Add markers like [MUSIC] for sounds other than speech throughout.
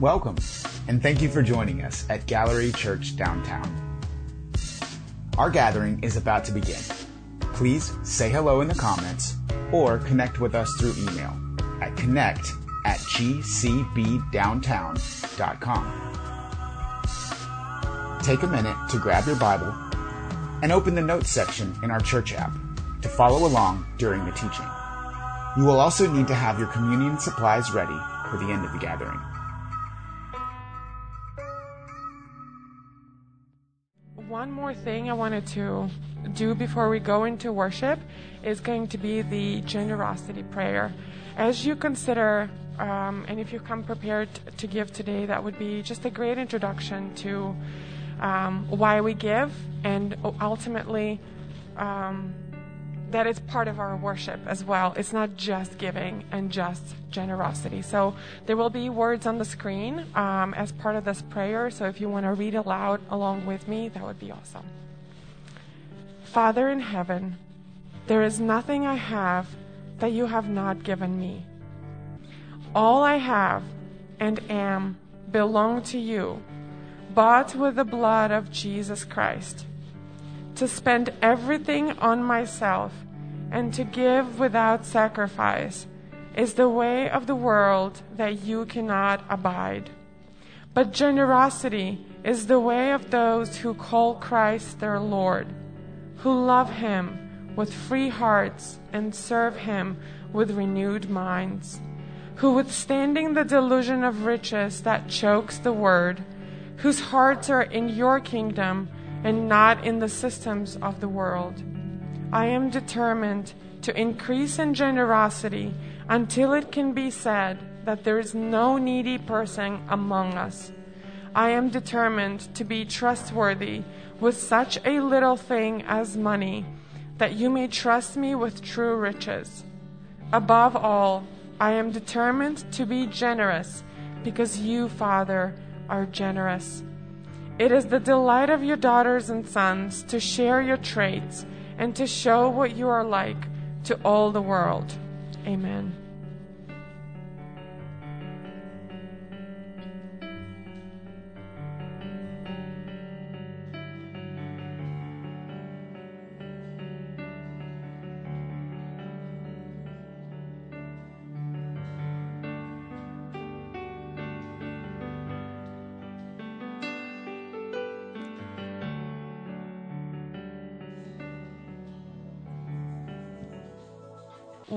Welcome, and thank you for joining us at Gallery Church Downtown. Our gathering is about to begin. Please say hello in the comments or connect with us through email at connect at gcbdowntown.com. Take a minute to grab your Bible and open the notes section in our church app to follow along during the teaching. You will also need to have your communion supplies ready for the end of the gathering. More thing I wanted to do before we go into worship is going to be the generosity prayer. As you consider, um, and if you come prepared to give today, that would be just a great introduction to um, why we give and ultimately um, that it's part of our worship as well. It's not just giving and just generosity. So there will be words on the screen um, as part of this prayer. So if you want to read aloud along with me, that would be awesome. Father in heaven, there is nothing I have that you have not given me. All I have and am belong to you, bought with the blood of Jesus Christ to spend everything on myself and to give without sacrifice is the way of the world that you cannot abide. But generosity is the way of those who call Christ their Lord, who love Him with free hearts and serve Him with renewed minds, who, withstanding the delusion of riches that chokes the word, whose hearts are in your kingdom and not in the systems of the world. I am determined to increase in generosity until it can be said that there is no needy person among us. I am determined to be trustworthy with such a little thing as money, that you may trust me with true riches. Above all, I am determined to be generous because you, Father, are generous. It is the delight of your daughters and sons to share your traits and to show what you are like to all the world. Amen.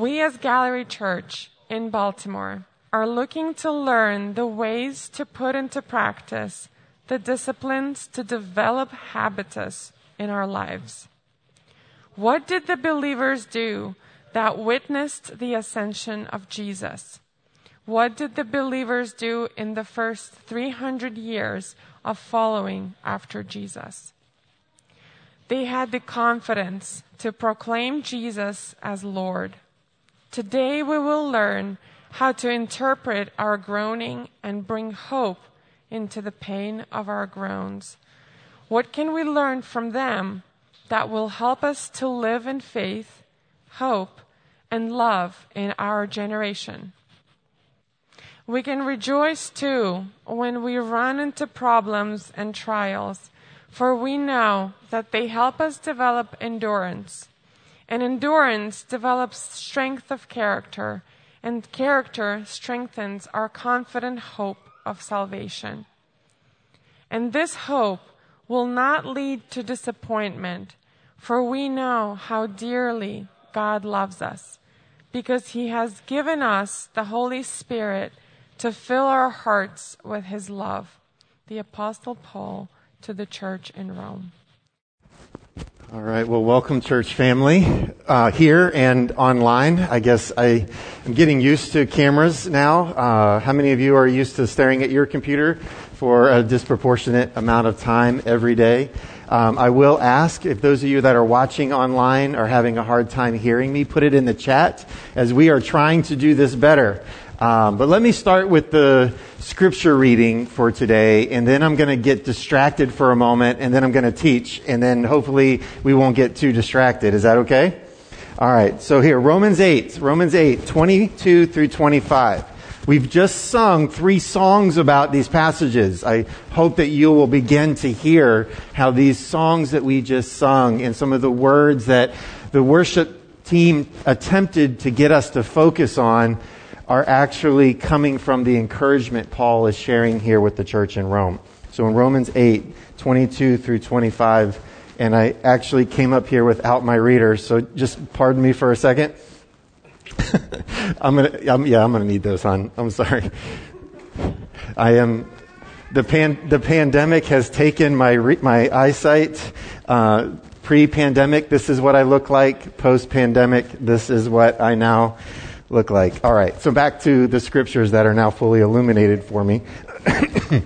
We, as Gallery Church in Baltimore, are looking to learn the ways to put into practice the disciplines to develop habitus in our lives. What did the believers do that witnessed the ascension of Jesus? What did the believers do in the first 300 years of following after Jesus? They had the confidence to proclaim Jesus as Lord. Today we will learn how to interpret our groaning and bring hope into the pain of our groans. What can we learn from them that will help us to live in faith, hope, and love in our generation? We can rejoice too when we run into problems and trials, for we know that they help us develop endurance and endurance develops strength of character, and character strengthens our confident hope of salvation. And this hope will not lead to disappointment, for we know how dearly God loves us, because He has given us the Holy Spirit to fill our hearts with His love. The Apostle Paul to the church in Rome. All right. Well, welcome, church family, uh, here and online. I guess I am getting used to cameras now. Uh, how many of you are used to staring at your computer for a disproportionate amount of time every day? Um, I will ask if those of you that are watching online are having a hard time hearing me, put it in the chat as we are trying to do this better. Um, but let me start with the scripture reading for today, and then I'm going to get distracted for a moment, and then I'm going to teach, and then hopefully we won't get too distracted. Is that okay? All right. So here, Romans 8, Romans 8, 22 through 25. We've just sung three songs about these passages. I hope that you will begin to hear how these songs that we just sung and some of the words that the worship team attempted to get us to focus on are actually coming from the encouragement Paul is sharing here with the church in Rome. So in Romans 8, 22 through 25, and I actually came up here without my reader, so just pardon me for a second. [LAUGHS] I'm gonna, I'm, yeah, I'm gonna need those on. I'm sorry. I am, the pan, the pandemic has taken my, re, my eyesight. Uh, pre-pandemic, this is what I look like. Post-pandemic, this is what I now look like. All right. So back to the scriptures that are now fully illuminated for me. [COUGHS]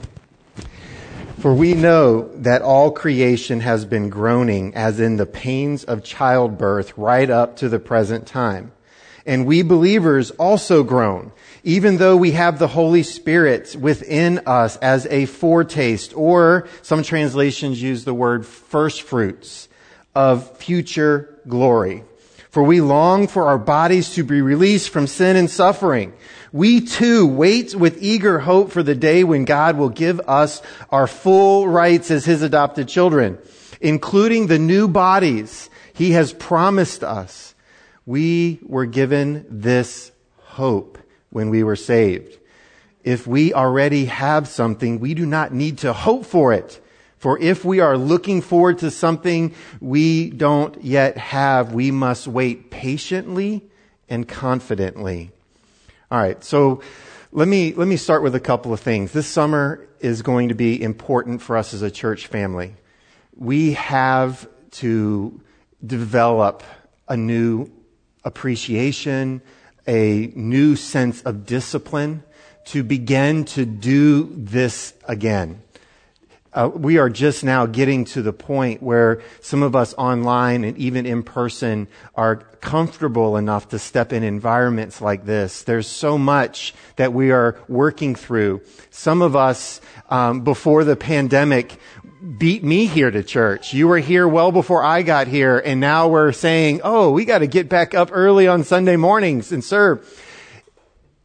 For we know that all creation has been groaning as in the pains of childbirth right up to the present time. And we believers also groan, even though we have the Holy Spirit within us as a foretaste, or some translations use the word first fruits of future glory. For we long for our bodies to be released from sin and suffering. We too wait with eager hope for the day when God will give us our full rights as His adopted children, including the new bodies He has promised us. We were given this hope when we were saved. If we already have something, we do not need to hope for it. For if we are looking forward to something we don't yet have, we must wait patiently and confidently. All right. So let me, let me start with a couple of things. This summer is going to be important for us as a church family. We have to develop a new appreciation, a new sense of discipline to begin to do this again. Uh, we are just now getting to the point where some of us online and even in person are comfortable enough to step in environments like this. There's so much that we are working through. Some of us, um, before the pandemic, beat me here to church. You were here well before I got here, and now we're saying, "Oh, we got to get back up early on Sunday mornings and serve."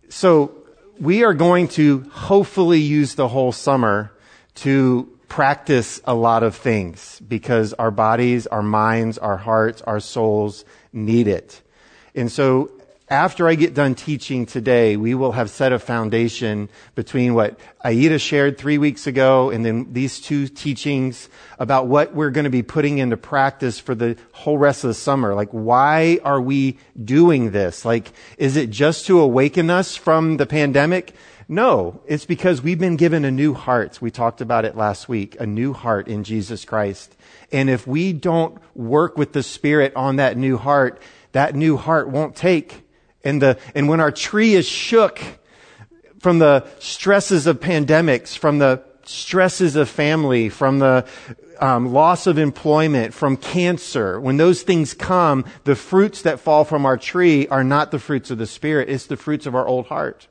So we are going to hopefully use the whole summer to practice a lot of things because our bodies, our minds, our hearts, our souls need it. And so after I get done teaching today, we will have set a foundation between what Aida shared three weeks ago and then these two teachings about what we're going to be putting into practice for the whole rest of the summer. Like, why are we doing this? Like, is it just to awaken us from the pandemic? No, it's because we've been given a new heart. We talked about it last week, a new heart in Jesus Christ. And if we don't work with the Spirit on that new heart, that new heart won't take. And the, and when our tree is shook from the stresses of pandemics, from the stresses of family, from the um, loss of employment, from cancer, when those things come, the fruits that fall from our tree are not the fruits of the Spirit, it's the fruits of our old heart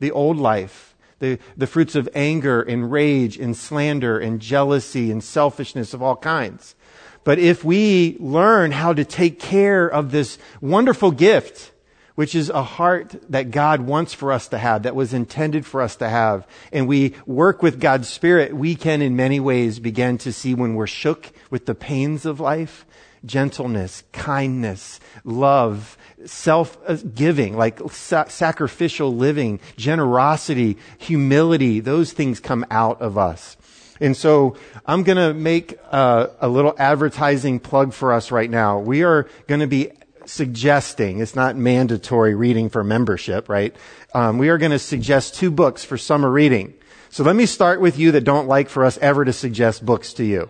the old life, the, the fruits of anger and rage and slander and jealousy and selfishness of all kinds. But if we learn how to take care of this wonderful gift, which is a heart that God wants for us to have, that was intended for us to have, and we work with God's Spirit, we can in many ways begin to see when we're shook with the pains of life, gentleness, kindness, love, self-giving, like sa- sacrificial living, generosity, humility, those things come out of us. And so I'm going to make uh, a little advertising plug for us right now. We are going to be suggesting, it's not mandatory reading for membership, right? Um, we are going to suggest two books for summer reading. So let me start with you that don't like for us ever to suggest books to you.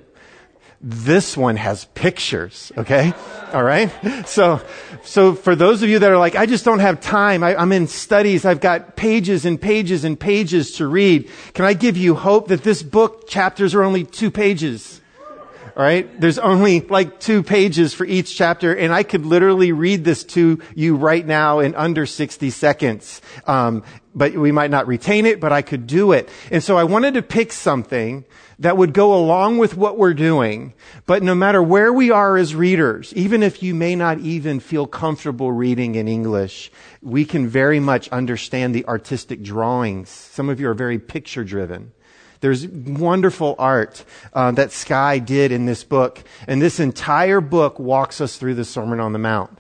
This one has pictures, okay? All right? So, so for those of you that are like, I just don't have time. I, I'm in studies. I've got pages and pages and pages to read. Can I give you hope that this book chapters are only two pages? All All right. There's only like two pages for each chapter, and I could literally read this to you right now in under 60 seconds. Um, but we might not retain it, but I could do it. And so I wanted to pick something that would go along with what we're doing. But no matter where we are as readers, even if you may not even feel comfortable reading in English, we can very much understand the artistic drawings. Some of you are very picture driven. There's wonderful art uh, that Skye did in this book, and this entire book walks us through the Sermon on the Mount.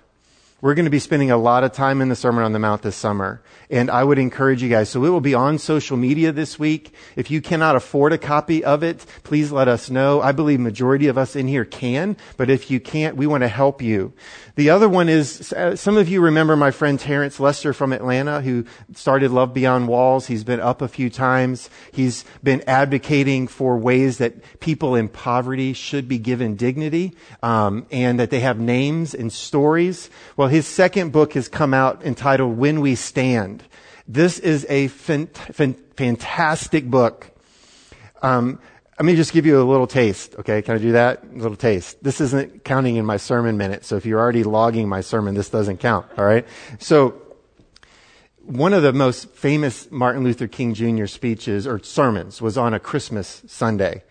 We're going to be spending a lot of time in the Sermon on the Mount this summer. And I would encourage you guys. So it will be on social media this week. If you cannot afford a copy of it, please let us know. I believe majority of us in here can, but if you can't, we want to help you. The other one is, uh, some of you remember my friend Terrence Lester from Atlanta who started Love Beyond Walls. He's been up a few times. He's been advocating for ways that people in poverty should be given dignity, um, and that they have names and stories. Well, his second book has come out entitled When We Stand. This is a fantastic book. Um, let me just give you a little taste, okay? Can I do that? A little taste. This isn't counting in my sermon minute, so if you're already logging my sermon, this doesn't count, alright? So, one of the most famous Martin Luther King Jr. speeches or sermons was on a Christmas Sunday.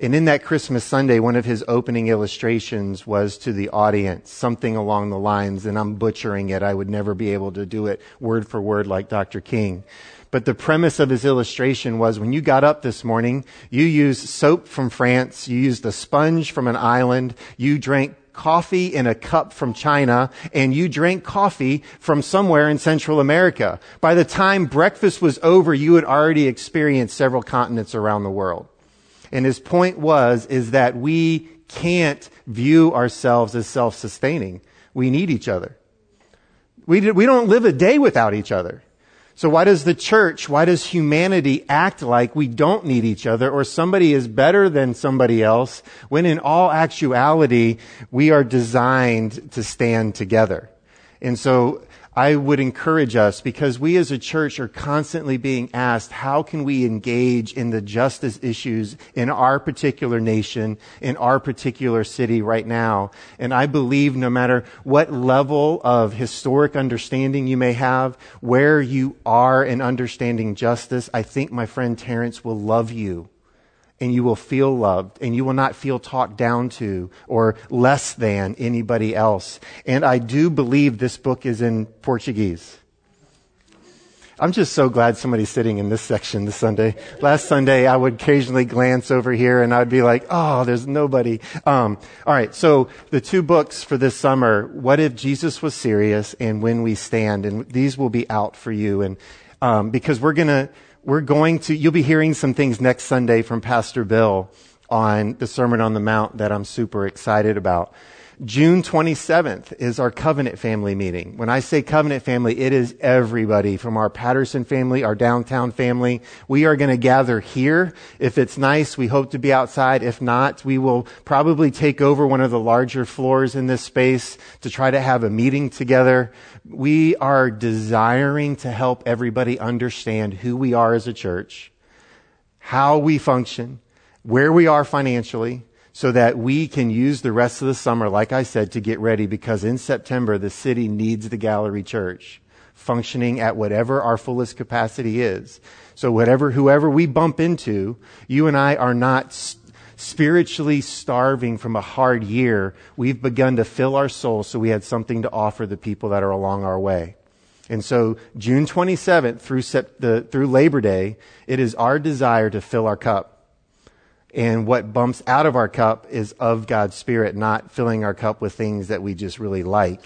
And in that Christmas Sunday, one of his opening illustrations was to the audience, something along the lines, and I'm butchering it. I would never be able to do it word for word like Dr. King. But the premise of his illustration was when you got up this morning, you used soap from France, you used a sponge from an island, you drank coffee in a cup from China and you drank coffee from somewhere in Central America. By the time breakfast was over, you had already experienced several continents around the world. And his point was, is that we can't view ourselves as self-sustaining. We need each other. We, we don't live a day without each other. So why does the church, why does humanity act like we don't need each other or somebody is better than somebody else when in all actuality we are designed to stand together? And so I would encourage us because we as a church are constantly being asked, how can we engage in the justice issues in our particular nation, in our particular city right now? And I believe no matter what level of historic understanding you may have, where you are in understanding justice, I think my friend Terrence will love you and you will feel loved and you will not feel talked down to or less than anybody else. And I do believe this book is in Portuguese. I'm just so glad somebody's sitting in this section this Sunday. Last Sunday, I would occasionally glance over here and I'd be like, oh, there's nobody. Um, all right. So the two books for this summer, What If Jesus Was Serious and When We Stand. And these will be out for you. And, um, because we're going to, we're going to, you'll be hearing some things next Sunday from Pastor Bill on the Sermon on the Mount that I'm super excited about. June 27th is our covenant family meeting. When I say covenant family, it is everybody from our Patterson family, our downtown family. We are going to gather here. If it's nice, we hope to be outside. If not, we will probably take over one of the larger floors in this space to try to have a meeting together. We are desiring to help everybody understand who we are as a church, how we function, where we are financially, so that we can use the rest of the summer, like I said, to get ready because in September, the city needs the gallery church functioning at whatever our fullest capacity is. So whatever, whoever we bump into, you and I are not spiritually starving from a hard year. We've begun to fill our souls so we had something to offer the people that are along our way. And so June 27th through, the, through Labor Day, it is our desire to fill our cup. And what bumps out of our cup is of God's Spirit, not filling our cup with things that we just really like,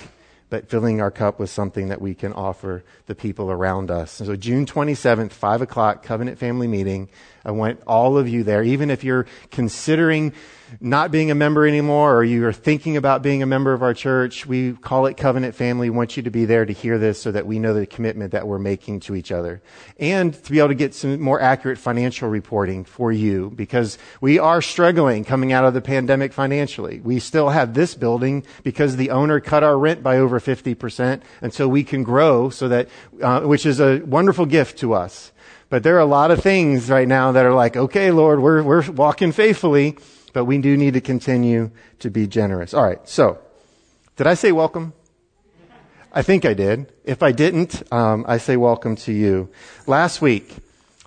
but filling our cup with something that we can offer the people around us. And so June 27th, 5 o'clock, Covenant Family Meeting. I want all of you there, even if you're considering not being a member anymore or you are thinking about being a member of our church, we call it Covenant Family. We want you to be there to hear this so that we know the commitment that we're making to each other. And to be able to get some more accurate financial reporting for you because we are struggling coming out of the pandemic financially. We still have this building because the owner cut our rent by over 50% and so we can grow so that, uh, which is a wonderful gift to us. But there are a lot of things right now that are like, okay, Lord, we're, we're walking faithfully but we do need to continue to be generous. All right. So, did I say welcome? I think I did. If I didn't, um, I say welcome to you. Last week,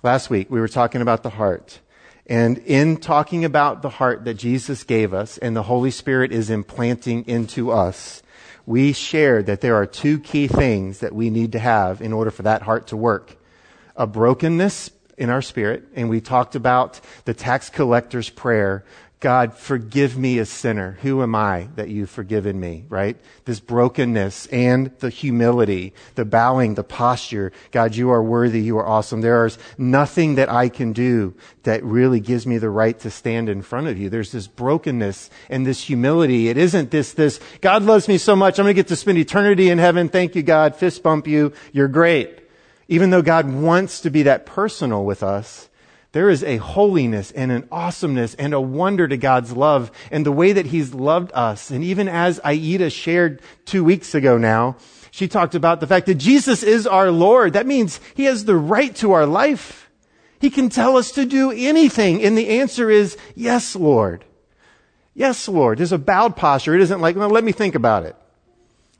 last week we were talking about the heart. And in talking about the heart that Jesus gave us and the Holy Spirit is implanting into us, we shared that there are two key things that we need to have in order for that heart to work. A brokenness in our spirit, and we talked about the tax collector's prayer God, forgive me a sinner. Who am I that you've forgiven me, right? This brokenness and the humility, the bowing, the posture. God, you are worthy. You are awesome. There is nothing that I can do that really gives me the right to stand in front of you. There's this brokenness and this humility. It isn't this, this, God loves me so much. I'm going to get to spend eternity in heaven. Thank you, God. Fist bump you. You're great. Even though God wants to be that personal with us, there is a holiness and an awesomeness and a wonder to God's love and the way that He's loved us. And even as Aida shared two weeks ago now, she talked about the fact that Jesus is our Lord. That means He has the right to our life. He can tell us to do anything. And the answer is, yes, Lord. Yes, Lord. There's a bowed posture. It isn't like, well, let me think about it.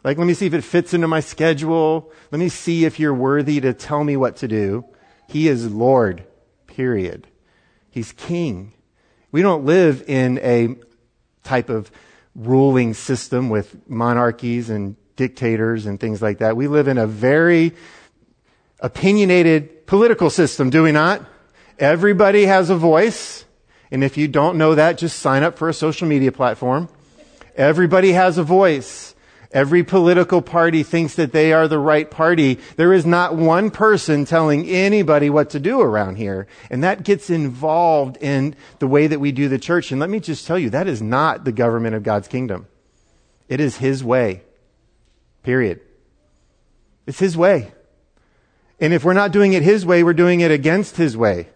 Like, let me see if it fits into my schedule. Let me see if you're worthy to tell me what to do. He is Lord period. He's king. We don't live in a type of ruling system with monarchies and dictators and things like that. We live in a very opinionated political system, do we not? Everybody has a voice. And if you don't know that, just sign up for a social media platform. Everybody has a voice. Every political party thinks that they are the right party. There is not one person telling anybody what to do around here. And that gets involved in the way that we do the church. And let me just tell you, that is not the government of God's kingdom. It is His way. Period. It's His way. And if we're not doing it His way, we're doing it against His way.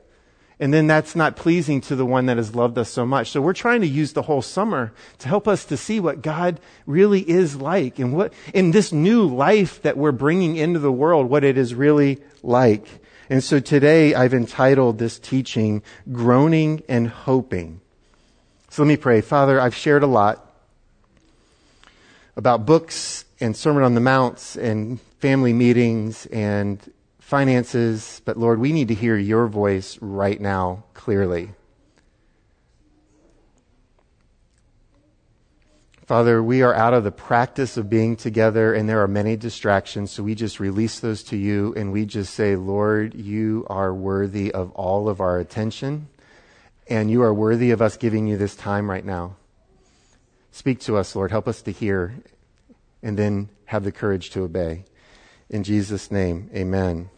And then that's not pleasing to the one that has loved us so much. So we're trying to use the whole summer to help us to see what God really is like and what, in this new life that we're bringing into the world, what it is really like. And so today I've entitled this teaching, Groaning and Hoping. So let me pray. Father, I've shared a lot about books and Sermon on the Mounts and family meetings and finances, but Lord, we need to hear your voice right now clearly. Father, we are out of the practice of being together and there are many distractions, so we just release those to you and we just say, Lord, you are worthy of all of our attention and you are worthy of us giving you this time right now. Speak to us, Lord. Help us to hear and then have the courage to obey. In Jesus' name, amen.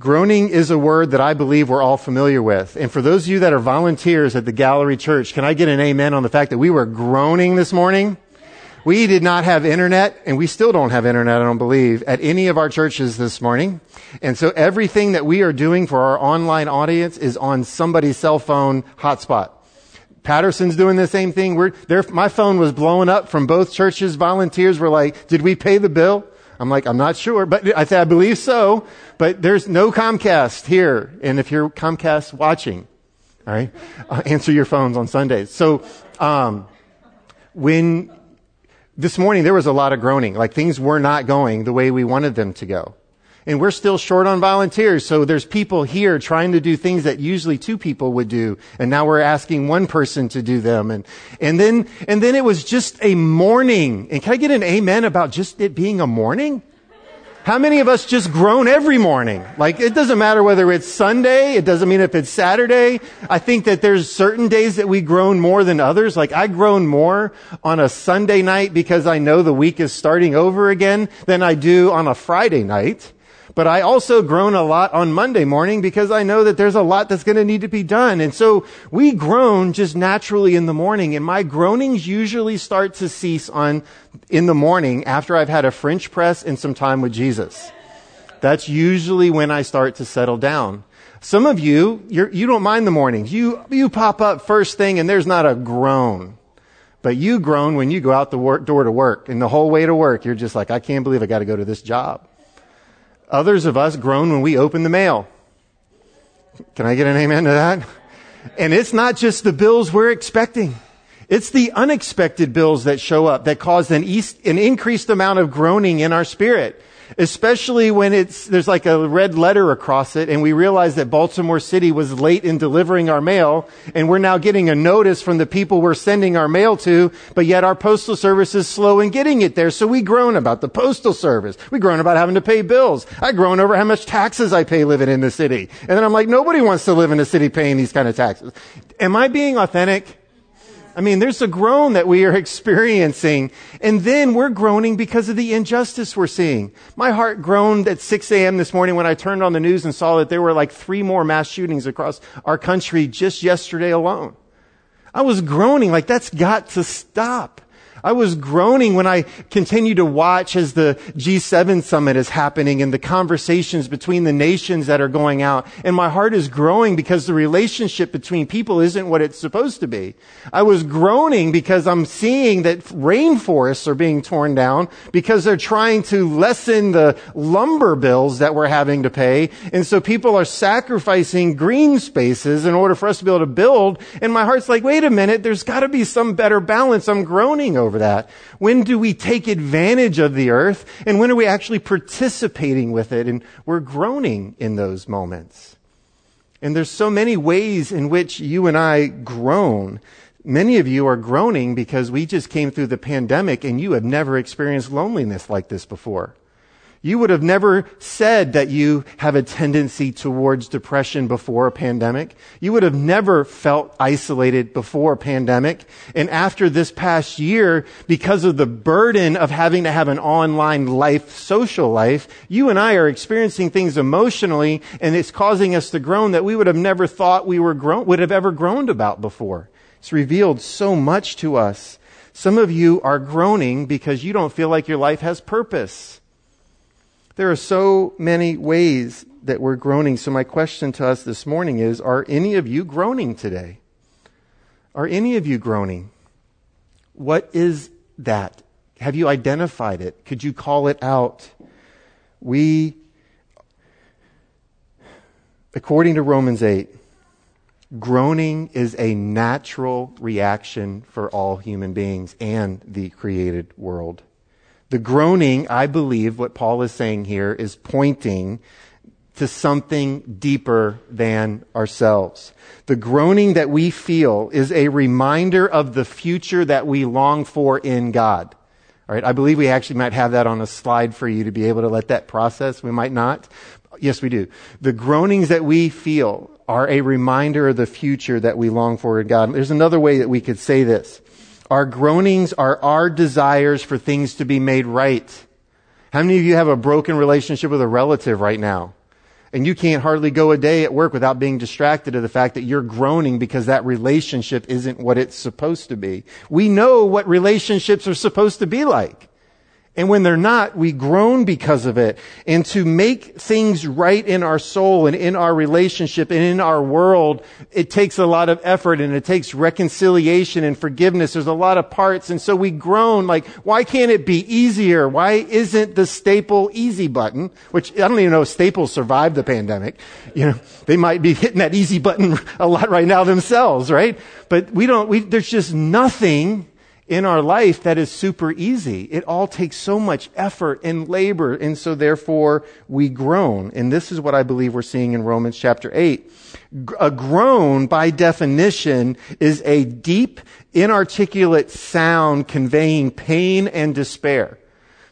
Groaning is a word that I believe we're all familiar with. And for those of you that are volunteers at the Gallery Church, can I get an amen on the fact that we were groaning this morning? We did not have internet, and we still don't have internet, I don't believe, at any of our churches this morning. And so everything that we are doing for our online audience is on somebody's cell phone hotspot. Patterson's doing the same thing. My phone was blowing up from both churches. Volunteers were like, did we pay the bill? I'm like, I'm not sure, but I say, I believe so, but there's no Comcast here. And if you're Comcast watching, all right, uh, answer your phones on Sundays. So, um, when this morning there was a lot of groaning, like things were not going the way we wanted them to go. And we're still short on volunteers. So there's people here trying to do things that usually two people would do. And now we're asking one person to do them. And, and then, and then it was just a morning. And can I get an amen about just it being a morning? How many of us just groan every morning? Like, it doesn't matter whether it's Sunday, it doesn't mean if it's Saturday. I think that there's certain days that we groan more than others. Like, I groan more on a Sunday night because I know the week is starting over again than I do on a Friday night. But I also groan a lot on Monday morning because I know that there's a lot that's going to need to be done. And so we groan just naturally in the morning. And my groanings usually start to cease on in the morning after I've had a French press and some time with Jesus. That's usually when I start to settle down. Some of you, you're, you do not mind the mornings. You, you pop up first thing and there's not a groan. But you groan when you go out the work, door to work. And the whole way to work, you're just like, I can't believe I got to go to this job. Others of us groan when we open the mail. Can I get an amen to that? And it's not just the bills we're expecting. It's the unexpected bills that show up that cause an, east, an increased amount of groaning in our spirit especially when it's, there's like a red letter across it and we realize that Baltimore City was late in delivering our mail and we're now getting a notice from the people we're sending our mail to, but yet our postal service is slow in getting it there. So we groan about the postal service. We groan about having to pay bills. I groan over how much taxes I pay living in the city. And then I'm like, nobody wants to live in a city paying these kind of taxes. Am I being authentic? I mean, there's a groan that we are [LAUGHS] experiencing. And then we're groaning because of the injustice we're seeing. My heart groaned at 6 a.m. this morning when I turned on the news and saw that there were like three more mass shootings across our country just yesterday alone. I was groaning like that's got to stop. I was groaning when I continued to watch as the G7 summit is happening and the conversations between the nations that are going out. And my heart is growing because the relationship between people isn't what it's supposed to be. I was groaning because I'm seeing that rainforests are being torn down because they're trying to lessen the lumber bills that we're having to pay. And so people are sacrificing green spaces in order for us to be able to build. And my heart's like, wait a minute, there's got to be some better balance. I'm groaning over over that? When do we take advantage of the earth? And when are we actually participating with it? And we're groaning in those moments. And there's so many ways in which you and I groan. Many of you are groaning because we just came through the pandemic and you have never experienced loneliness like this before. You would have never said that you have a tendency towards depression before a pandemic. You would have never felt isolated before a pandemic. And after this past year, because of the burden of having to have an online life, social life, you and I are experiencing things emotionally and it's causing us to groan that we would have never thought we were would have ever groaned about before. It's revealed so much to us. Some of you are groaning because you don't feel like your life has purpose. There are so many ways that we're groaning. So, my question to us this morning is Are any of you groaning today? Are any of you groaning? What is that? Have you identified it? Could you call it out? We, according to Romans 8, groaning is a natural reaction for all human beings and the created world. The groaning, I believe, what Paul is saying here is pointing to something deeper than ourselves. The groaning that we feel is a reminder of the future that we long for in God. All right, I believe we actually might have that on a slide for you to be able to let that process. We might not. Yes, we do. The groanings that we feel are a reminder of the future that we long for in God. There's another way that we could say this. Our groanings are our desires for things to be made right. How many of you have a broken relationship with a relative right now? And you can't hardly go a day at work without being distracted of the fact that you're groaning because that relationship isn't what it's supposed to be. We know what relationships are supposed to be like. And when they're not, we groan because of it. And to make things right in our soul and in our relationship and in our world, it takes a lot of effort and it takes reconciliation and forgiveness. There's a lot of parts. And so we groan like, why can't it be easier? Why isn't the staple easy button, which I don't even know if staples survived the pandemic. You know, they might be hitting that easy button [LAUGHS] a lot right now themselves, right? But we don't, we, there's just nothing in our life that is super easy. It all takes so much effort and labor, and so therefore we groan. And this is what I believe we're seeing in Romans chapter 8. A groan, by definition, is a deep, inarticulate sound conveying pain and despair.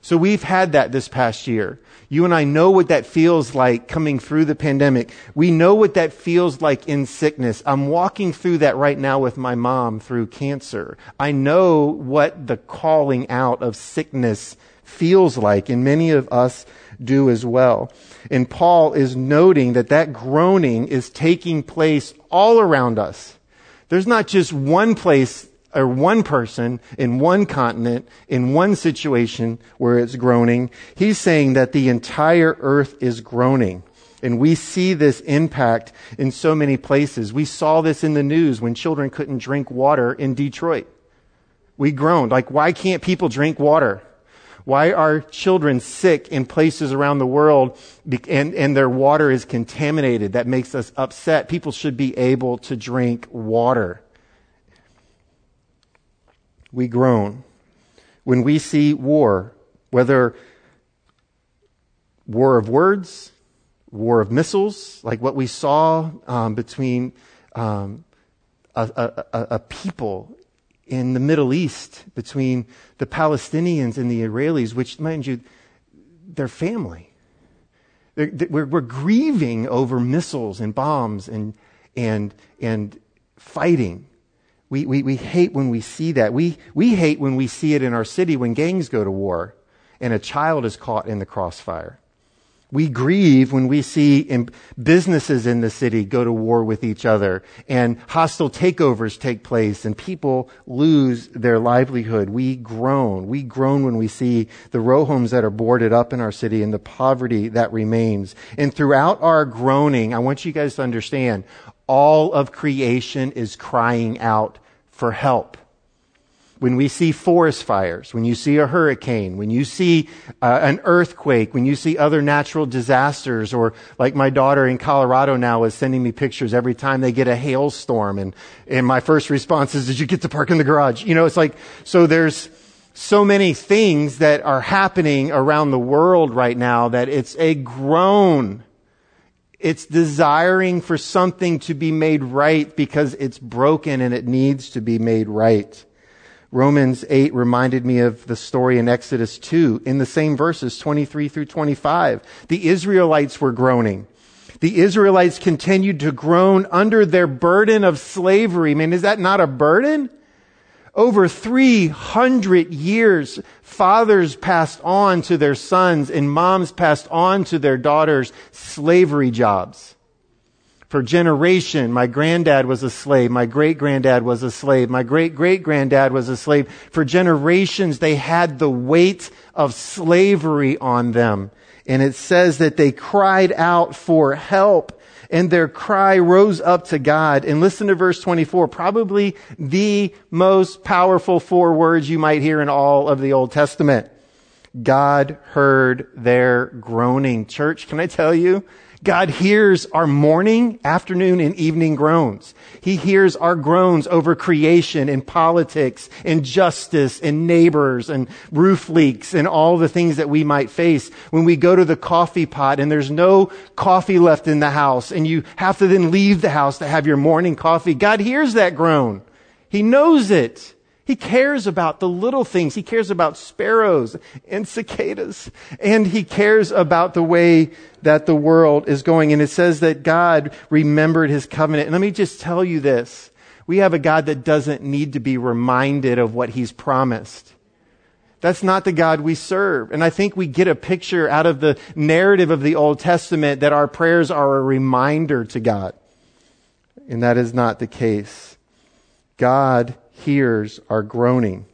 So we've had that this past year. You and I know what that feels like coming through the pandemic. We know what that feels like in sickness. I'm walking through that right now with my mom through cancer. I know what the calling out of sickness feels like, and many of us do as well. And Paul is noting that that groaning is taking place all around us. There's not just one place or one person in one continent, in one situation where it's groaning. He's saying that the entire earth is groaning. And we see this impact in so many places. We saw this in the news when children couldn't drink water in Detroit. We groaned, like, why can't people drink water? Why are children sick in places around the world and, and their water is contaminated? That makes us upset. People should be able to drink water. We groan. When we see war, whether war of words, war of missiles, like what we saw um, between um, a, a, a, people in the Middle East, between the Palestinians and the Israelis, which, mind you, they're family. They're, they're, we're, we're grieving over missiles and bombs and, and, and fighting. We, we, we hate when we see that. We, we hate when we see it in our city when gangs go to war and a child is caught in the crossfire. We grieve when we see businesses in the city go to war with each other and hostile takeovers take place and people lose their livelihood. We groan. We groan when we see the row homes that are boarded up in our city and the poverty that remains. And throughout our groaning, I want you guys to understand all of creation is crying out for help when we see forest fires, when you see a hurricane, when you see uh, an earthquake, when you see other natural disasters, or like my daughter in Colorado now is sending me pictures every time they get a hailstorm. And, and my first response is, did you get to park in the garage? You know, it's like, so there's so many things that are happening around the world right now that it's a groan. It's desiring for something to be made right because it's broken and it needs to be made right. Romans 8 reminded me of the story in Exodus 2 in the same verses 23 through 25. The Israelites were groaning. The Israelites continued to groan under their burden of slavery. I mean, is that not a burden? Over 300 years, fathers passed on to their sons and moms passed on to their daughters slavery jobs. For generation, my granddad was a slave. My great granddad was a slave. My great great granddad was a slave. For generations, they had the weight of slavery on them. And it says that they cried out for help and their cry rose up to God. And listen to verse 24, probably the most powerful four words you might hear in all of the Old Testament. God heard their groaning. Church, can I tell you? God hears our morning, afternoon, and evening groans. He hears our groans over creation and politics and justice and neighbors and roof leaks and all the things that we might face when we go to the coffee pot and there's no coffee left in the house and you have to then leave the house to have your morning coffee. God hears that groan. He knows it. He cares about the little things. He cares about sparrows and cicadas. And he cares about the way that the world is going. And it says that God remembered his covenant. And let me just tell you this. We have a God that doesn't need to be reminded of what he's promised. That's not the God we serve. And I think we get a picture out of the narrative of the Old Testament that our prayers are a reminder to God. And that is not the case. God hears our groaning.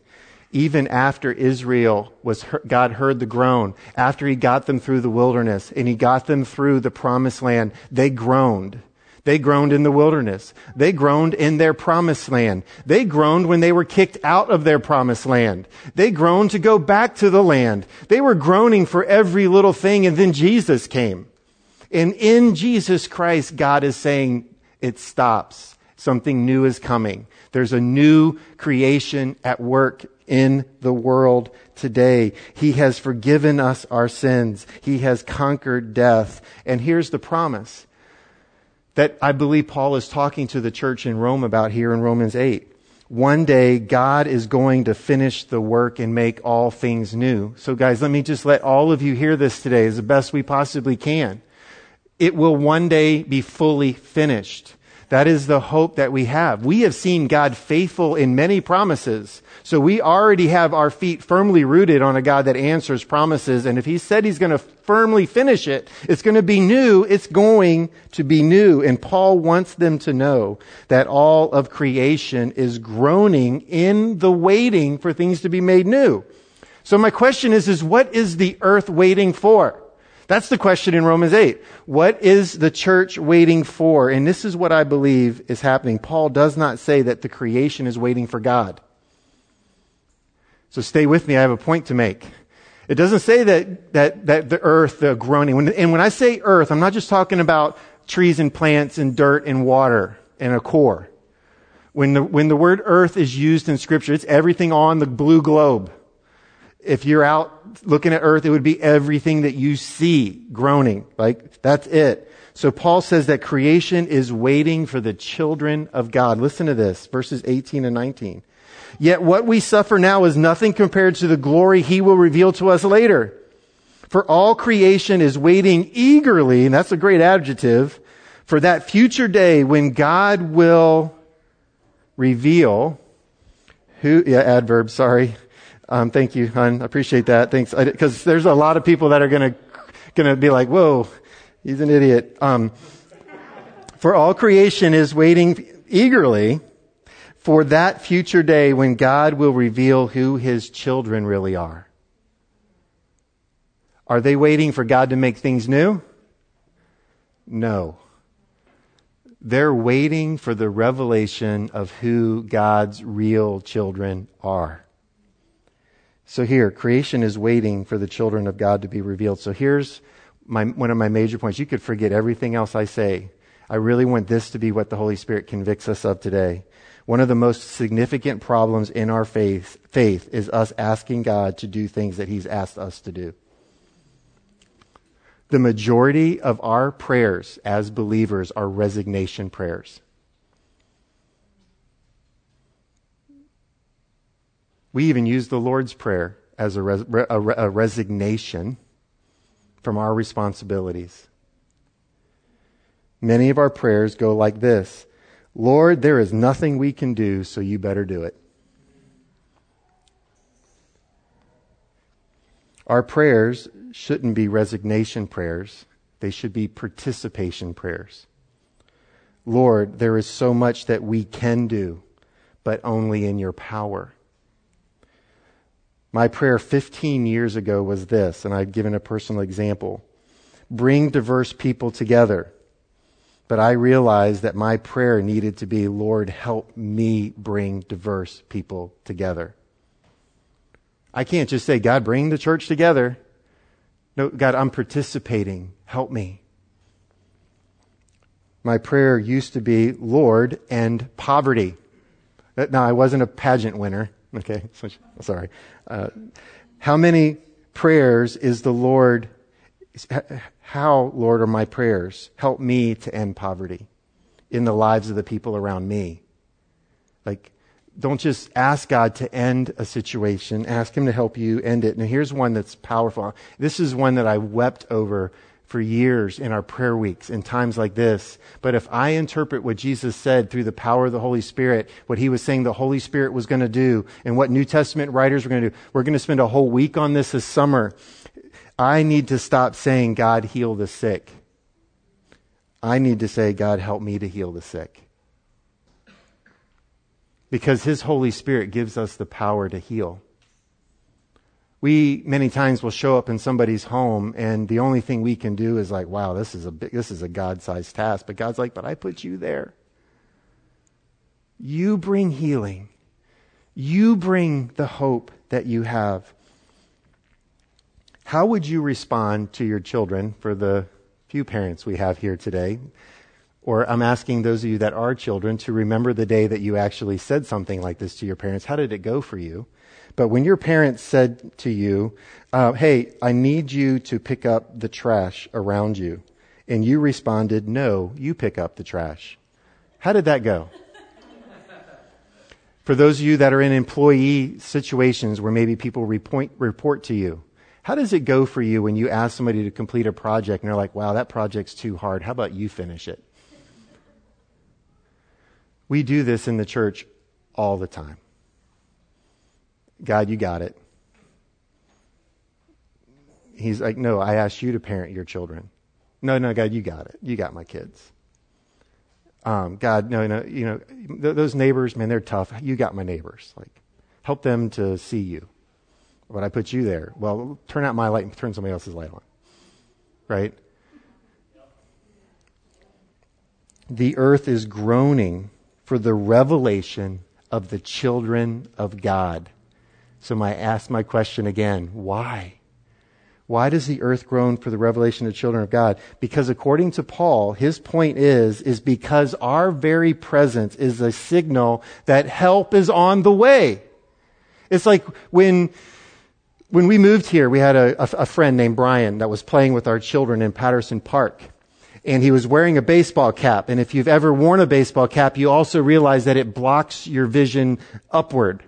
Even after Israel was, God heard the groan. After he got them through the wilderness and he got them through the promised land, they groaned. They groaned in the wilderness. They groaned in their promised land. They groaned when they were kicked out of their promised land. They groaned to go back to the land. They were groaning for every little thing and then Jesus came. And in Jesus Christ, God is saying, it stops. Something new is coming. There's a new creation at work in the world today. He has forgiven us our sins. He has conquered death. And here's the promise that I believe Paul is talking to the church in Rome about here in Romans 8. One day God is going to finish the work and make all things new. So guys, let me just let all of you hear this today as the best we possibly can. It will one day be fully finished. That is the hope that we have. We have seen God faithful in many promises. So we already have our feet firmly rooted on a God that answers promises. And if he said he's going to firmly finish it, it's going to be new. It's going to be new. And Paul wants them to know that all of creation is groaning in the waiting for things to be made new. So my question is, is what is the earth waiting for? That's the question in Romans 8. What is the church waiting for? And this is what I believe is happening. Paul does not say that the creation is waiting for God. So stay with me. I have a point to make. It doesn't say that, that, that the earth, the groaning. When, and when I say earth, I'm not just talking about trees and plants and dirt and water and a core. When the, when the word earth is used in scripture, it's everything on the blue globe. If you're out looking at earth, it would be everything that you see groaning. Like, that's it. So Paul says that creation is waiting for the children of God. Listen to this, verses 18 and 19. Yet what we suffer now is nothing compared to the glory he will reveal to us later. For all creation is waiting eagerly, and that's a great adjective, for that future day when God will reveal who, yeah, adverb, sorry. Um, thank you, hon. I appreciate that. Thanks. Because there's a lot of people that are going to going to be like, "Whoa, he's an idiot." Um, for all creation is waiting eagerly for that future day when God will reveal who His children really are. Are they waiting for God to make things new? No. They're waiting for the revelation of who God's real children are. So here, creation is waiting for the children of God to be revealed. So here's my, one of my major points. You could forget everything else I say. I really want this to be what the Holy Spirit convicts us of today. One of the most significant problems in our faith, faith is us asking God to do things that He's asked us to do the majority of our prayers as believers are resignation prayers. We even use the Lord's Prayer as a, res- a, a resignation from our responsibilities. Many of our prayers go like this Lord, there is nothing we can do, so you better do it. Our prayers shouldn't be resignation prayers, they should be participation prayers. Lord, there is so much that we can do, but only in your power. My prayer 15 years ago was this, and I've given a personal example. Bring diverse people together. But I realized that my prayer needed to be, Lord, help me bring diverse people together. I can't just say, God, bring the church together. No, God, I'm participating. Help me. My prayer used to be, Lord, end poverty. Uh, now, I wasn't a pageant winner. Okay, [LAUGHS] sorry. Uh, how many prayers is the Lord? How, Lord, are my prayers? Help me to end poverty in the lives of the people around me. Like, don't just ask God to end a situation. Ask Him to help you end it. Now, here's one that's powerful. This is one that I wept over for years in our prayer weeks in times like this. But if I interpret what Jesus said through the power of the Holy Spirit, what He was saying the Holy Spirit was going to do, and what New Testament writers were going to do, we're going to spend a whole week on this this summer. I need to stop saying, God, heal the sick. I need to say, God, help me to heal the sick because His Holy Spirit gives us the power to heal. We many times will show up in somebody's home and the only thing we can do is like, wow, this is a big, this is a God-sized task. But God's like, but I put you there. You bring healing. You bring the hope that you have. How would you respond to your children for the few parents we have here today? Or I'm asking those of you that are children to remember the day that you actually said something like this to your parents. How did it go for you? But when your parents said to you, uh, Hey, I need you to pick up the trash around you, and you responded, No, you pick up the trash. How did that go? For those of you that are in employee situations where maybe people report, report to you, how does it go for you when you ask somebody to complete a project and they're like, wow, that project's too hard. How about you finish it? We do this in the church all the time. God, you got it. He's like, no, I asked you to parent your children. No, no, God, you got it. You got my kids. Um, God, no, no, you know, th- those neighbors, man, they're tough. You got my neighbors. Like, help them to see you. But I put you there. Well, turn out my light and turn somebody else's light on. Right? The earth is groaning for the revelation of the children of God. So I ask my question again why? Why does the earth groan for the revelation of the children of God? Because according to Paul, his point is, is because our very presence is a signal that help is on the way. It's like when, when we moved here, we had a, a, a friend named Brian that was playing with our children in Patterson Park. And he was wearing a baseball cap. And if you've ever worn a baseball cap, you also realize that it blocks your vision upward.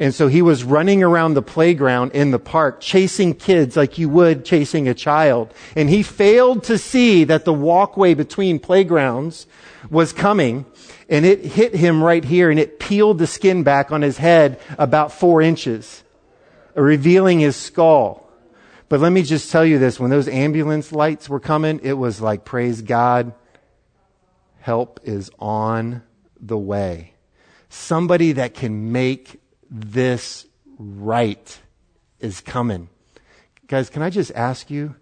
And so he was running around the playground in the park, chasing kids like you would chasing a child. And he failed to see that the walkway between playgrounds was coming and it hit him right here and it peeled the skin back on his head about four inches, revealing his skull. But let me just tell you this, when those ambulance lights were coming, it was like, praise God, help is on the way. Somebody that can make this right is coming. Guys, can I just ask you,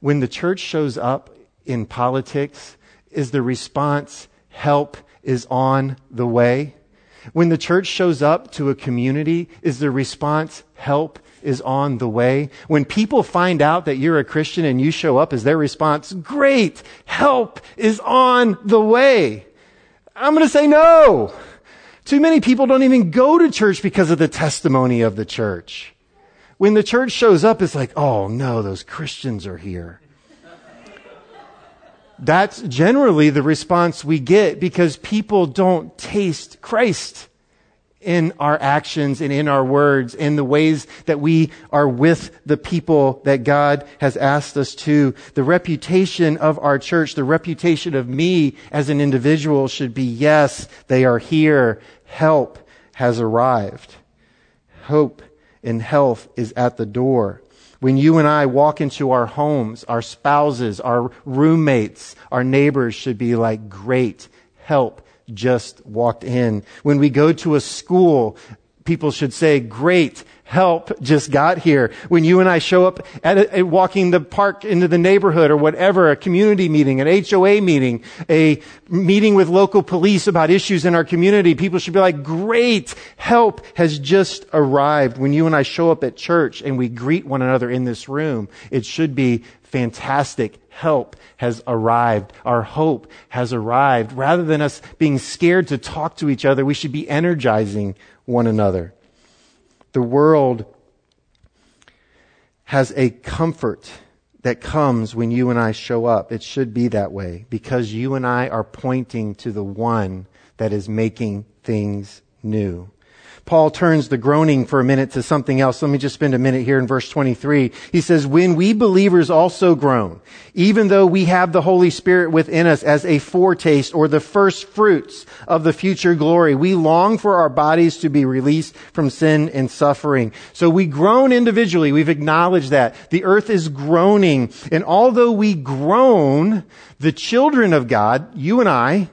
when the church shows up in politics, is the response, help is on the way? When the church shows up to a community, is the response, help is on the way? When people find out that you're a Christian and you show up, is their response, great, help is on the way? I'm going to say no. Too many people don't even go to church because of the testimony of the church. When the church shows up, it's like, oh no, those Christians are here. That's generally the response we get because people don't taste Christ in our actions and in our words, in the ways that we are with the people that God has asked us to. The reputation of our church, the reputation of me as an individual should be, yes, they are here. Help has arrived. Hope and health is at the door. When you and I walk into our homes, our spouses, our roommates, our neighbors should be like, great, help just walked in. When we go to a school, people should say, great, help just got here. When you and I show up at, a, at, walking the park into the neighborhood or whatever, a community meeting, an HOA meeting, a meeting with local police about issues in our community, people should be like, great, help has just arrived. When you and I show up at church and we greet one another in this room, it should be fantastic. Help has arrived. Our hope has arrived. Rather than us being scared to talk to each other, we should be energizing one another. The world has a comfort that comes when you and I show up. It should be that way because you and I are pointing to the one that is making things new. Paul turns the groaning for a minute to something else. Let me just spend a minute here in verse 23. He says, when we believers also groan, even though we have the Holy Spirit within us as a foretaste or the first fruits of the future glory, we long for our bodies to be released from sin and suffering. So we groan individually. We've acknowledged that. The earth is groaning. And although we groan, the children of God, you and I,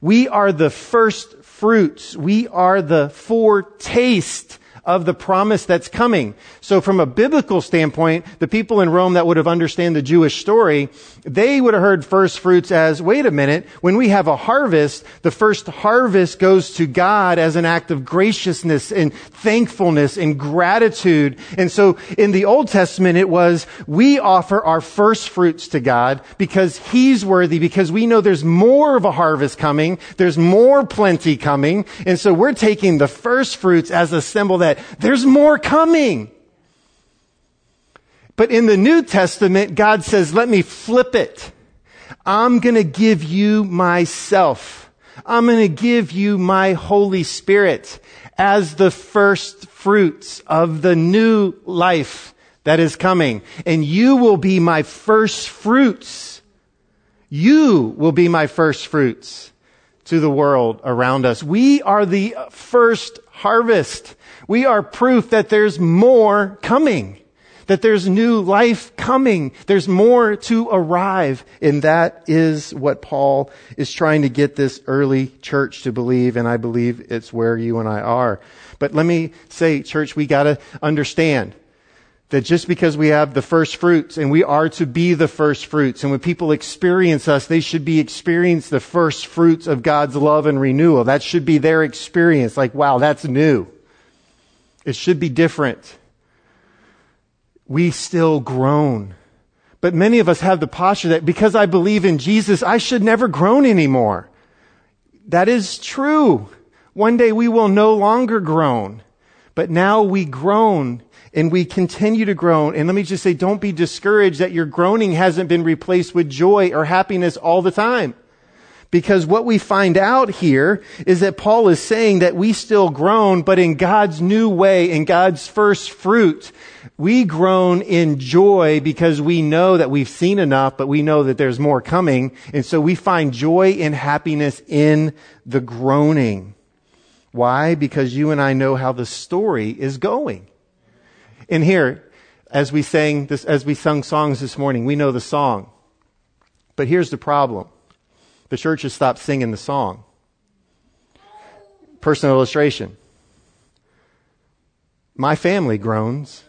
we are the first fruits. We are the foretaste of the promise that's coming. So from a biblical standpoint, the people in Rome that would have understand the Jewish story, they would have heard first fruits as, wait a minute, when we have a harvest, the first harvest goes to God as an act of graciousness and thankfulness and gratitude. And so in the Old Testament, it was, we offer our first fruits to God because He's worthy, because we know there's more of a harvest coming, there's more plenty coming. And so we're taking the first fruits as a symbol that there's more coming. But in the New Testament, God says, let me flip it. I'm going to give you myself. I'm going to give you my Holy Spirit as the first fruits of the new life that is coming. And you will be my first fruits. You will be my first fruits to the world around us. We are the first harvest. We are proof that there's more coming that there's new life coming. There's more to arrive. And that is what Paul is trying to get this early church to believe. And I believe it's where you and I are. But let me say, church, we gotta understand that just because we have the first fruits and we are to be the first fruits and when people experience us, they should be experience the first fruits of God's love and renewal. That should be their experience. Like, wow, that's new. It should be different we still groan. But many of us have the posture that because I believe in Jesus, I should never groan anymore. That is true. One day we will no longer groan. But now we groan and we continue to groan. And let me just say, don't be discouraged that your groaning hasn't been replaced with joy or happiness all the time. Because what we find out here is that Paul is saying that we still groan, but in God's new way, in God's first fruit. We groan in joy because we know that we've seen enough, but we know that there's more coming. And so we find joy and happiness in the groaning. Why? Because you and I know how the story is going. And here, as we sang this, as we sung songs this morning, we know the song. But here's the problem. The church has stopped singing the song. Personal illustration. My family groans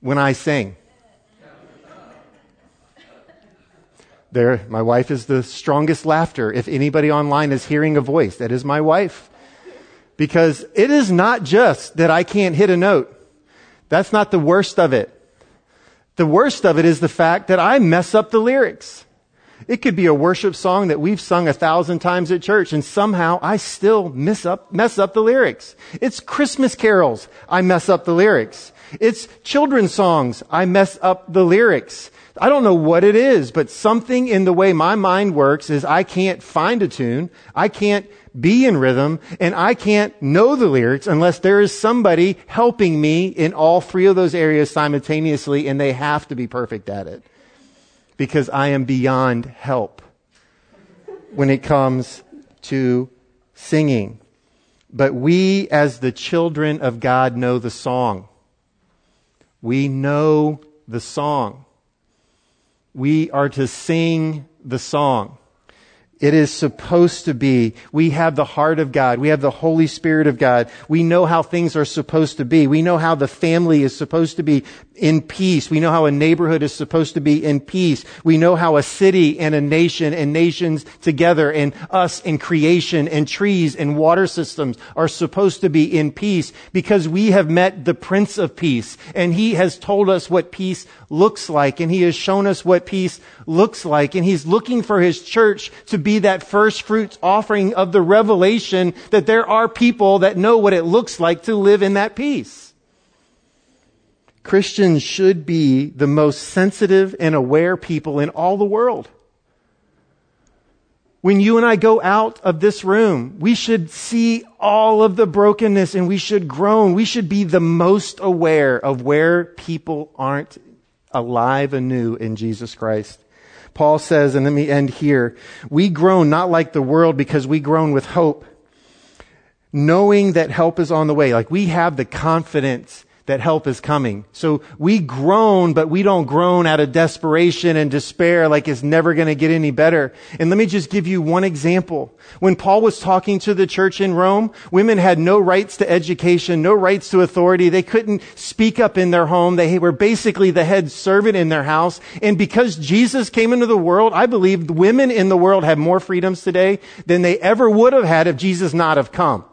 when I sing. There, my wife is the strongest laughter. If anybody online is hearing a voice, that is my wife. Because it is not just that I can't hit a note. That's not the worst of it. The worst of it is the fact that I mess up the lyrics. It could be a worship song that we've sung a thousand times at church and somehow I still mess up, mess up the lyrics. It's Christmas carols. I mess up the lyrics. It's children's songs. I mess up the lyrics. I don't know what it is, but something in the way my mind works is I can't find a tune. I can't be in rhythm and I can't know the lyrics unless there is somebody helping me in all three of those areas simultaneously and they have to be perfect at it because I am beyond help when it comes to singing. But we as the children of God know the song. We know the song. We are to sing the song. It is supposed to be. We have the heart of God. We have the Holy Spirit of God. We know how things are supposed to be. We know how the family is supposed to be in peace. We know how a neighborhood is supposed to be in peace. We know how a city and a nation and nations together and us and creation and trees and water systems are supposed to be in peace because we have met the Prince of Peace and he has told us what peace looks like and he has shown us what peace looks like and he's looking for his church to be that first fruits offering of the revelation that there are people that know what it looks like to live in that peace. Christians should be the most sensitive and aware people in all the world. When you and I go out of this room, we should see all of the brokenness and we should groan. We should be the most aware of where people aren't alive anew in Jesus Christ. Paul says, and let me end here, we groan not like the world because we groan with hope, knowing that help is on the way. Like we have the confidence that help is coming. So we groan, but we don't groan out of desperation and despair like it's never going to get any better. And let me just give you one example. When Paul was talking to the church in Rome, women had no rights to education, no rights to authority. They couldn't speak up in their home. They were basically the head servant in their house. And because Jesus came into the world, I believe women in the world have more freedoms today than they ever would have had if Jesus not have come.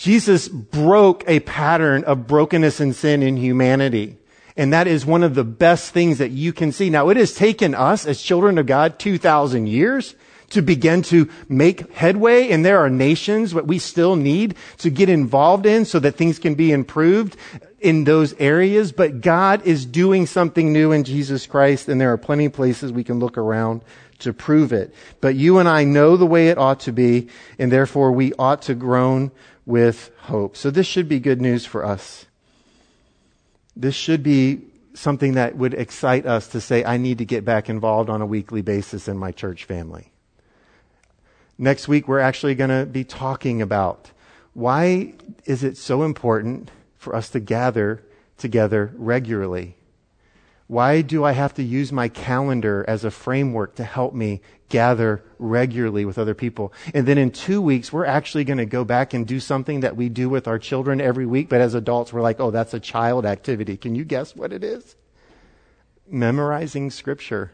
Jesus broke a pattern of brokenness and sin in humanity. And that is one of the best things that you can see. Now, it has taken us as children of God 2,000 years to begin to make headway. And there are nations that we still need to get involved in so that things can be improved in those areas. But God is doing something new in Jesus Christ. And there are plenty of places we can look around to prove it. But you and I know the way it ought to be. And therefore we ought to groan with hope. So this should be good news for us. This should be something that would excite us to say, I need to get back involved on a weekly basis in my church family. Next week, we're actually going to be talking about why is it so important for us to gather together regularly? Why do I have to use my calendar as a framework to help me gather regularly with other people? And then in two weeks, we're actually going to go back and do something that we do with our children every week, but as adults, we're like, oh, that's a child activity. Can you guess what it is? Memorizing scripture.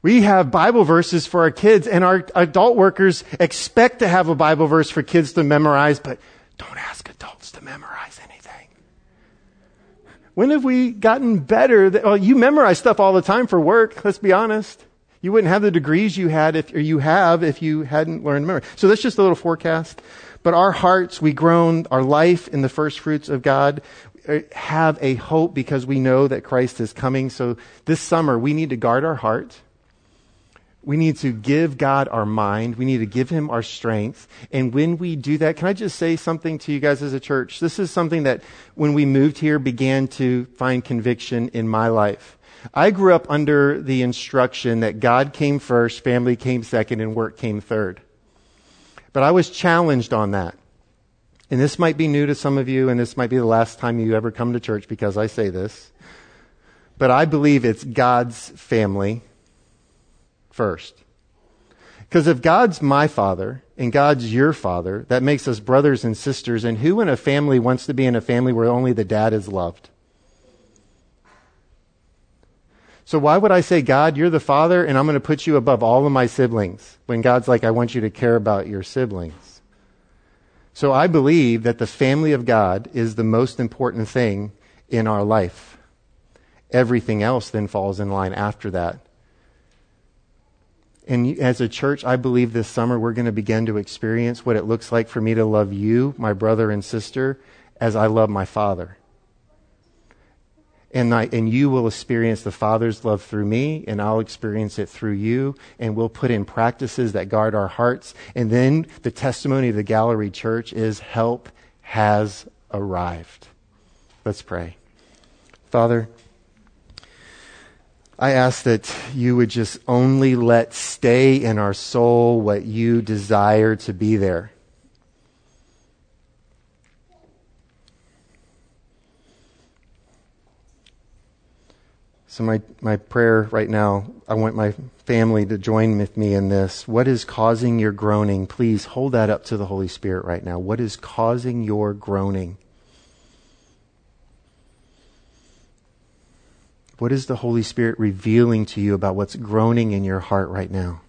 We have Bible verses for our kids, and our adult workers expect to have a Bible verse for kids to memorize, but don't ask adults to memorize anything. When have we gotten better? well, you memorize stuff all the time for work. Let's be honest. You wouldn't have the degrees you had if, or you have if you hadn't learned to memory. So that's just a little forecast. But our hearts, we groan, our life in the first fruits of God uh, have a hope because we know that Christ is coming. So this summer, we need to guard our heart. We need to give God our mind. We need to give Him our strength. And when we do that, can I just say something to you guys as a church? This is something that when we moved here began to find conviction in my life. I grew up under the instruction that God came first, family came second, and work came third. But I was challenged on that. And this might be new to some of you, and this might be the last time you ever come to church because I say this. But I believe it's God's family first. Because if God's my father and God's your father, that makes us brothers and sisters. And who in a family wants to be in a family where only the dad is loved? So why would I say, God, you're the father and I'm going to put you above all of my siblings when God's like, I want you to care about your siblings? So I believe that the family of God is the most important thing in our life. Everything else then falls in line after that. And as a church, I believe this summer we're going to begin to experience what it looks like for me to love you, my brother and sister, as I love my father. And, I, and you will experience the Father's love through me, and I'll experience it through you, and we'll put in practices that guard our hearts. And then the testimony of the Gallery Church is help has arrived. Let's pray. Father, I ask that you would just only let stay in our soul what you desire to be there. So, my, my prayer right now, I want my family to join with me in this. What is causing your groaning? Please hold that up to the Holy Spirit right now. What is causing your groaning? What is the Holy Spirit revealing to you about what's groaning in your heart right now?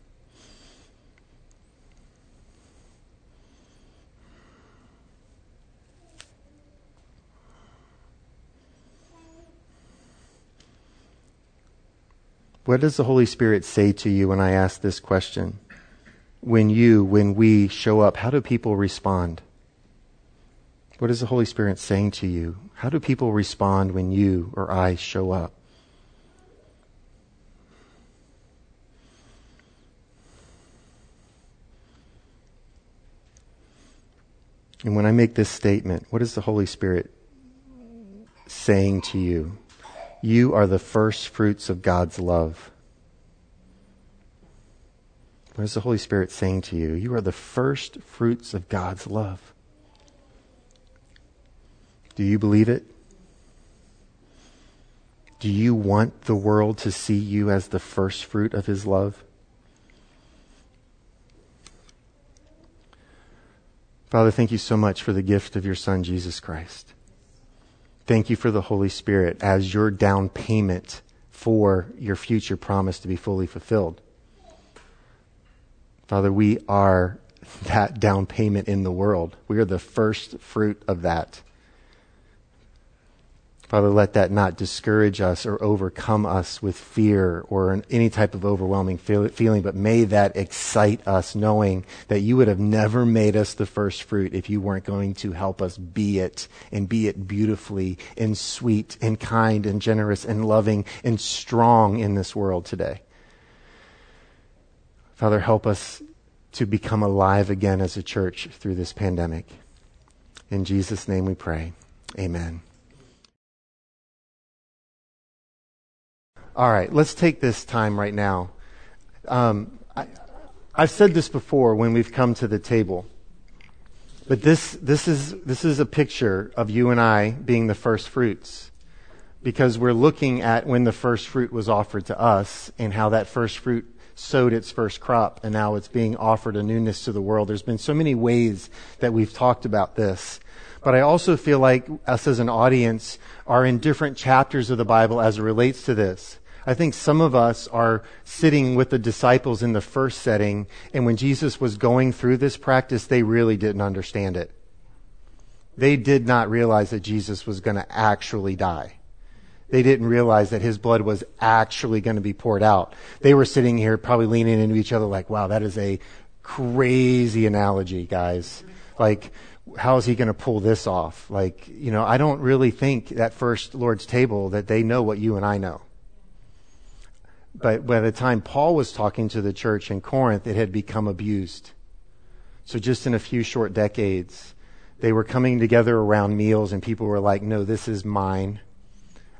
What does the Holy Spirit say to you when I ask this question? When you, when we show up, how do people respond? What is the Holy Spirit saying to you? How do people respond when you or I show up? And when I make this statement, what is the Holy Spirit saying to you? You are the first fruits of God's love. What is the Holy Spirit saying to you? You are the first fruits of God's love. Do you believe it? Do you want the world to see you as the first fruit of His love? Father, thank you so much for the gift of your Son, Jesus Christ. Thank you for the Holy Spirit as your down payment for your future promise to be fully fulfilled. Father, we are that down payment in the world. We are the first fruit of that. Father, let that not discourage us or overcome us with fear or any type of overwhelming feeling, but may that excite us knowing that you would have never made us the first fruit if you weren't going to help us be it and be it beautifully and sweet and kind and generous and loving and strong in this world today. Father, help us to become alive again as a church through this pandemic. In Jesus' name we pray. Amen. All right, let's take this time right now. Um, I, I've said this before when we've come to the table, but this, this, is, this is a picture of you and I being the first fruits because we're looking at when the first fruit was offered to us and how that first fruit sowed its first crop and now it's being offered a newness to the world. There's been so many ways that we've talked about this. But I also feel like us as an audience are in different chapters of the Bible as it relates to this. I think some of us are sitting with the disciples in the first setting, and when Jesus was going through this practice, they really didn't understand it. They did not realize that Jesus was going to actually die. They didn't realize that his blood was actually going to be poured out. They were sitting here probably leaning into each other like, wow, that is a crazy analogy, guys. Like, how is he going to pull this off? Like, you know, I don't really think that first Lord's table that they know what you and I know. But by the time Paul was talking to the church in Corinth, it had become abused. So just in a few short decades, they were coming together around meals and people were like, no, this is mine.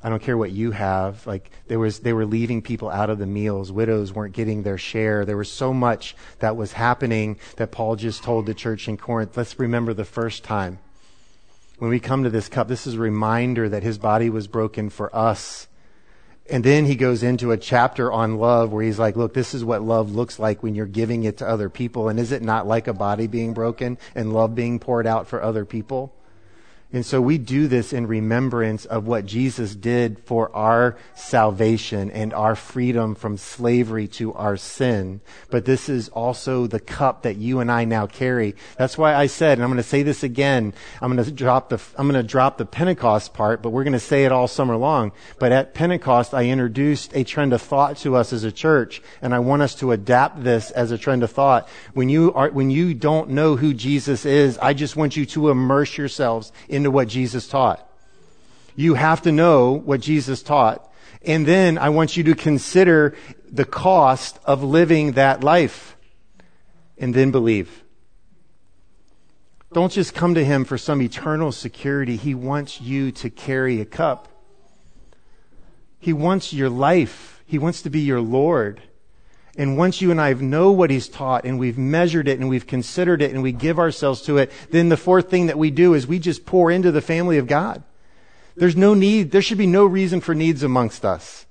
I don't care what you have. Like there was, they were leaving people out of the meals. Widows weren't getting their share. There was so much that was happening that Paul just told the church in Corinth, let's remember the first time. When we come to this cup, this is a reminder that his body was broken for us and then he goes into a chapter on love where he's like, look, this is what love looks like when you're giving it to other people. And is it not like a body being broken and love being poured out for other people? And so we do this in remembrance of what Jesus did for our salvation and our freedom from slavery to our sin. But this is also the cup that you and I now carry. That's why I said, and I'm going to say this again, I'm going to drop the, I'm going to drop the Pentecost part, but we're going to say it all summer long. But at Pentecost, I introduced a trend of thought to us as a church, and I want us to adapt this as a trend of thought. When you are, when you don't know who Jesus is, I just want you to immerse yourselves in into what Jesus taught. You have to know what Jesus taught. And then I want you to consider the cost of living that life and then believe. Don't just come to him for some eternal security. He wants you to carry a cup. He wants your life. He wants to be your Lord. And once you and I know what he's taught and we've measured it and we've considered it and we give ourselves to it, then the fourth thing that we do is we just pour into the family of God. There's no need, there should be no reason for needs amongst us.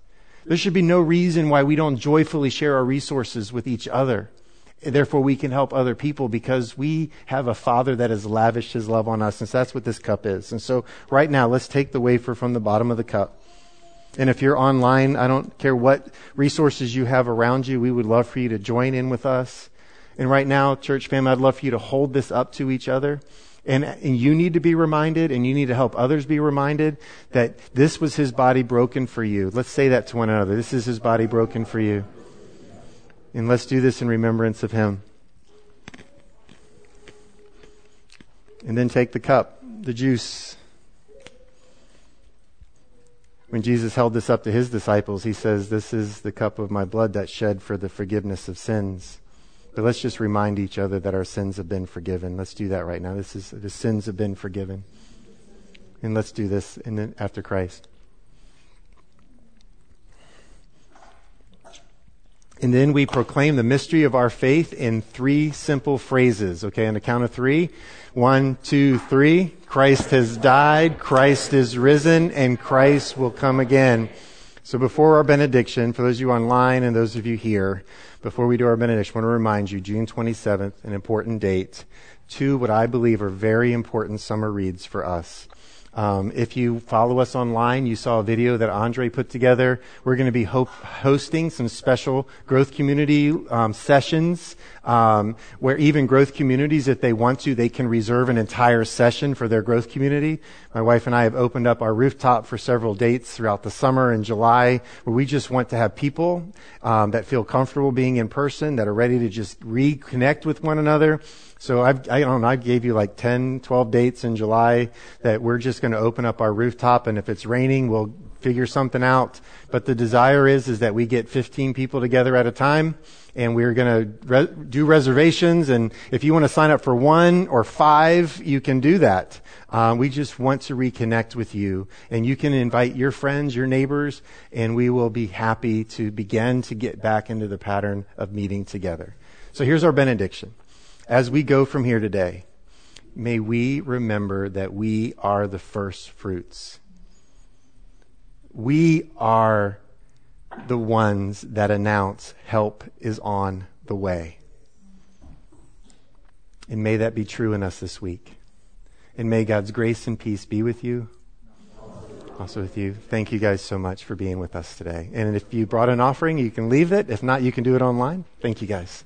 There should be no reason why we don't joyfully share our resources with each other. Therefore, we can help other people because we have a Father that has lavished His love on us. And so that's what this cup is. And so, right now, let's take the wafer from the bottom of the cup. And if you're online, I don't care what resources you have around you, we would love for you to join in with us. And right now, church family, I'd love for you to hold this up to each other. And, and you need to be reminded, and you need to help others be reminded that this was his body broken for you. Let's say that to one another. This is his body broken for you. And let's do this in remembrance of him. And then take the cup, the juice. When Jesus held this up to his disciples, he says, This is the cup of my blood that's shed for the forgiveness of sins. But let's just remind each other that our sins have been forgiven. Let's do that right now. This is the sins have been forgiven. And let's do this in the, after Christ. And then we proclaim the mystery of our faith in three simple phrases. Okay, on the count of three. One, two, three. Christ has died, Christ is risen, and Christ will come again. So before our benediction, for those of you online and those of you here, before we do our benediction, I want to remind you, June 27th, an important date, two what I believe are very important summer reads for us. Um, if you follow us online, you saw a video that Andre put together. We're going to be ho- hosting some special growth community um, sessions um, where even growth communities, if they want to, they can reserve an entire session for their growth community. My wife and I have opened up our rooftop for several dates throughout the summer and July where we just want to have people um, that feel comfortable being in person, that are ready to just reconnect with one another so I've, I don't know, I gave you like 10, 12 dates in July that we're just going to open up our rooftop and if it's raining, we'll figure something out. But the desire is, is that we get 15 people together at a time and we're going to re- do reservations. And if you want to sign up for one or five, you can do that. Uh, we just want to reconnect with you and you can invite your friends, your neighbors, and we will be happy to begin to get back into the pattern of meeting together. So here's our benediction. As we go from here today, may we remember that we are the first fruits. We are the ones that announce help is on the way. And may that be true in us this week. And may God's grace and peace be with you. Also with you. Thank you guys so much for being with us today. And if you brought an offering, you can leave it. If not, you can do it online. Thank you guys.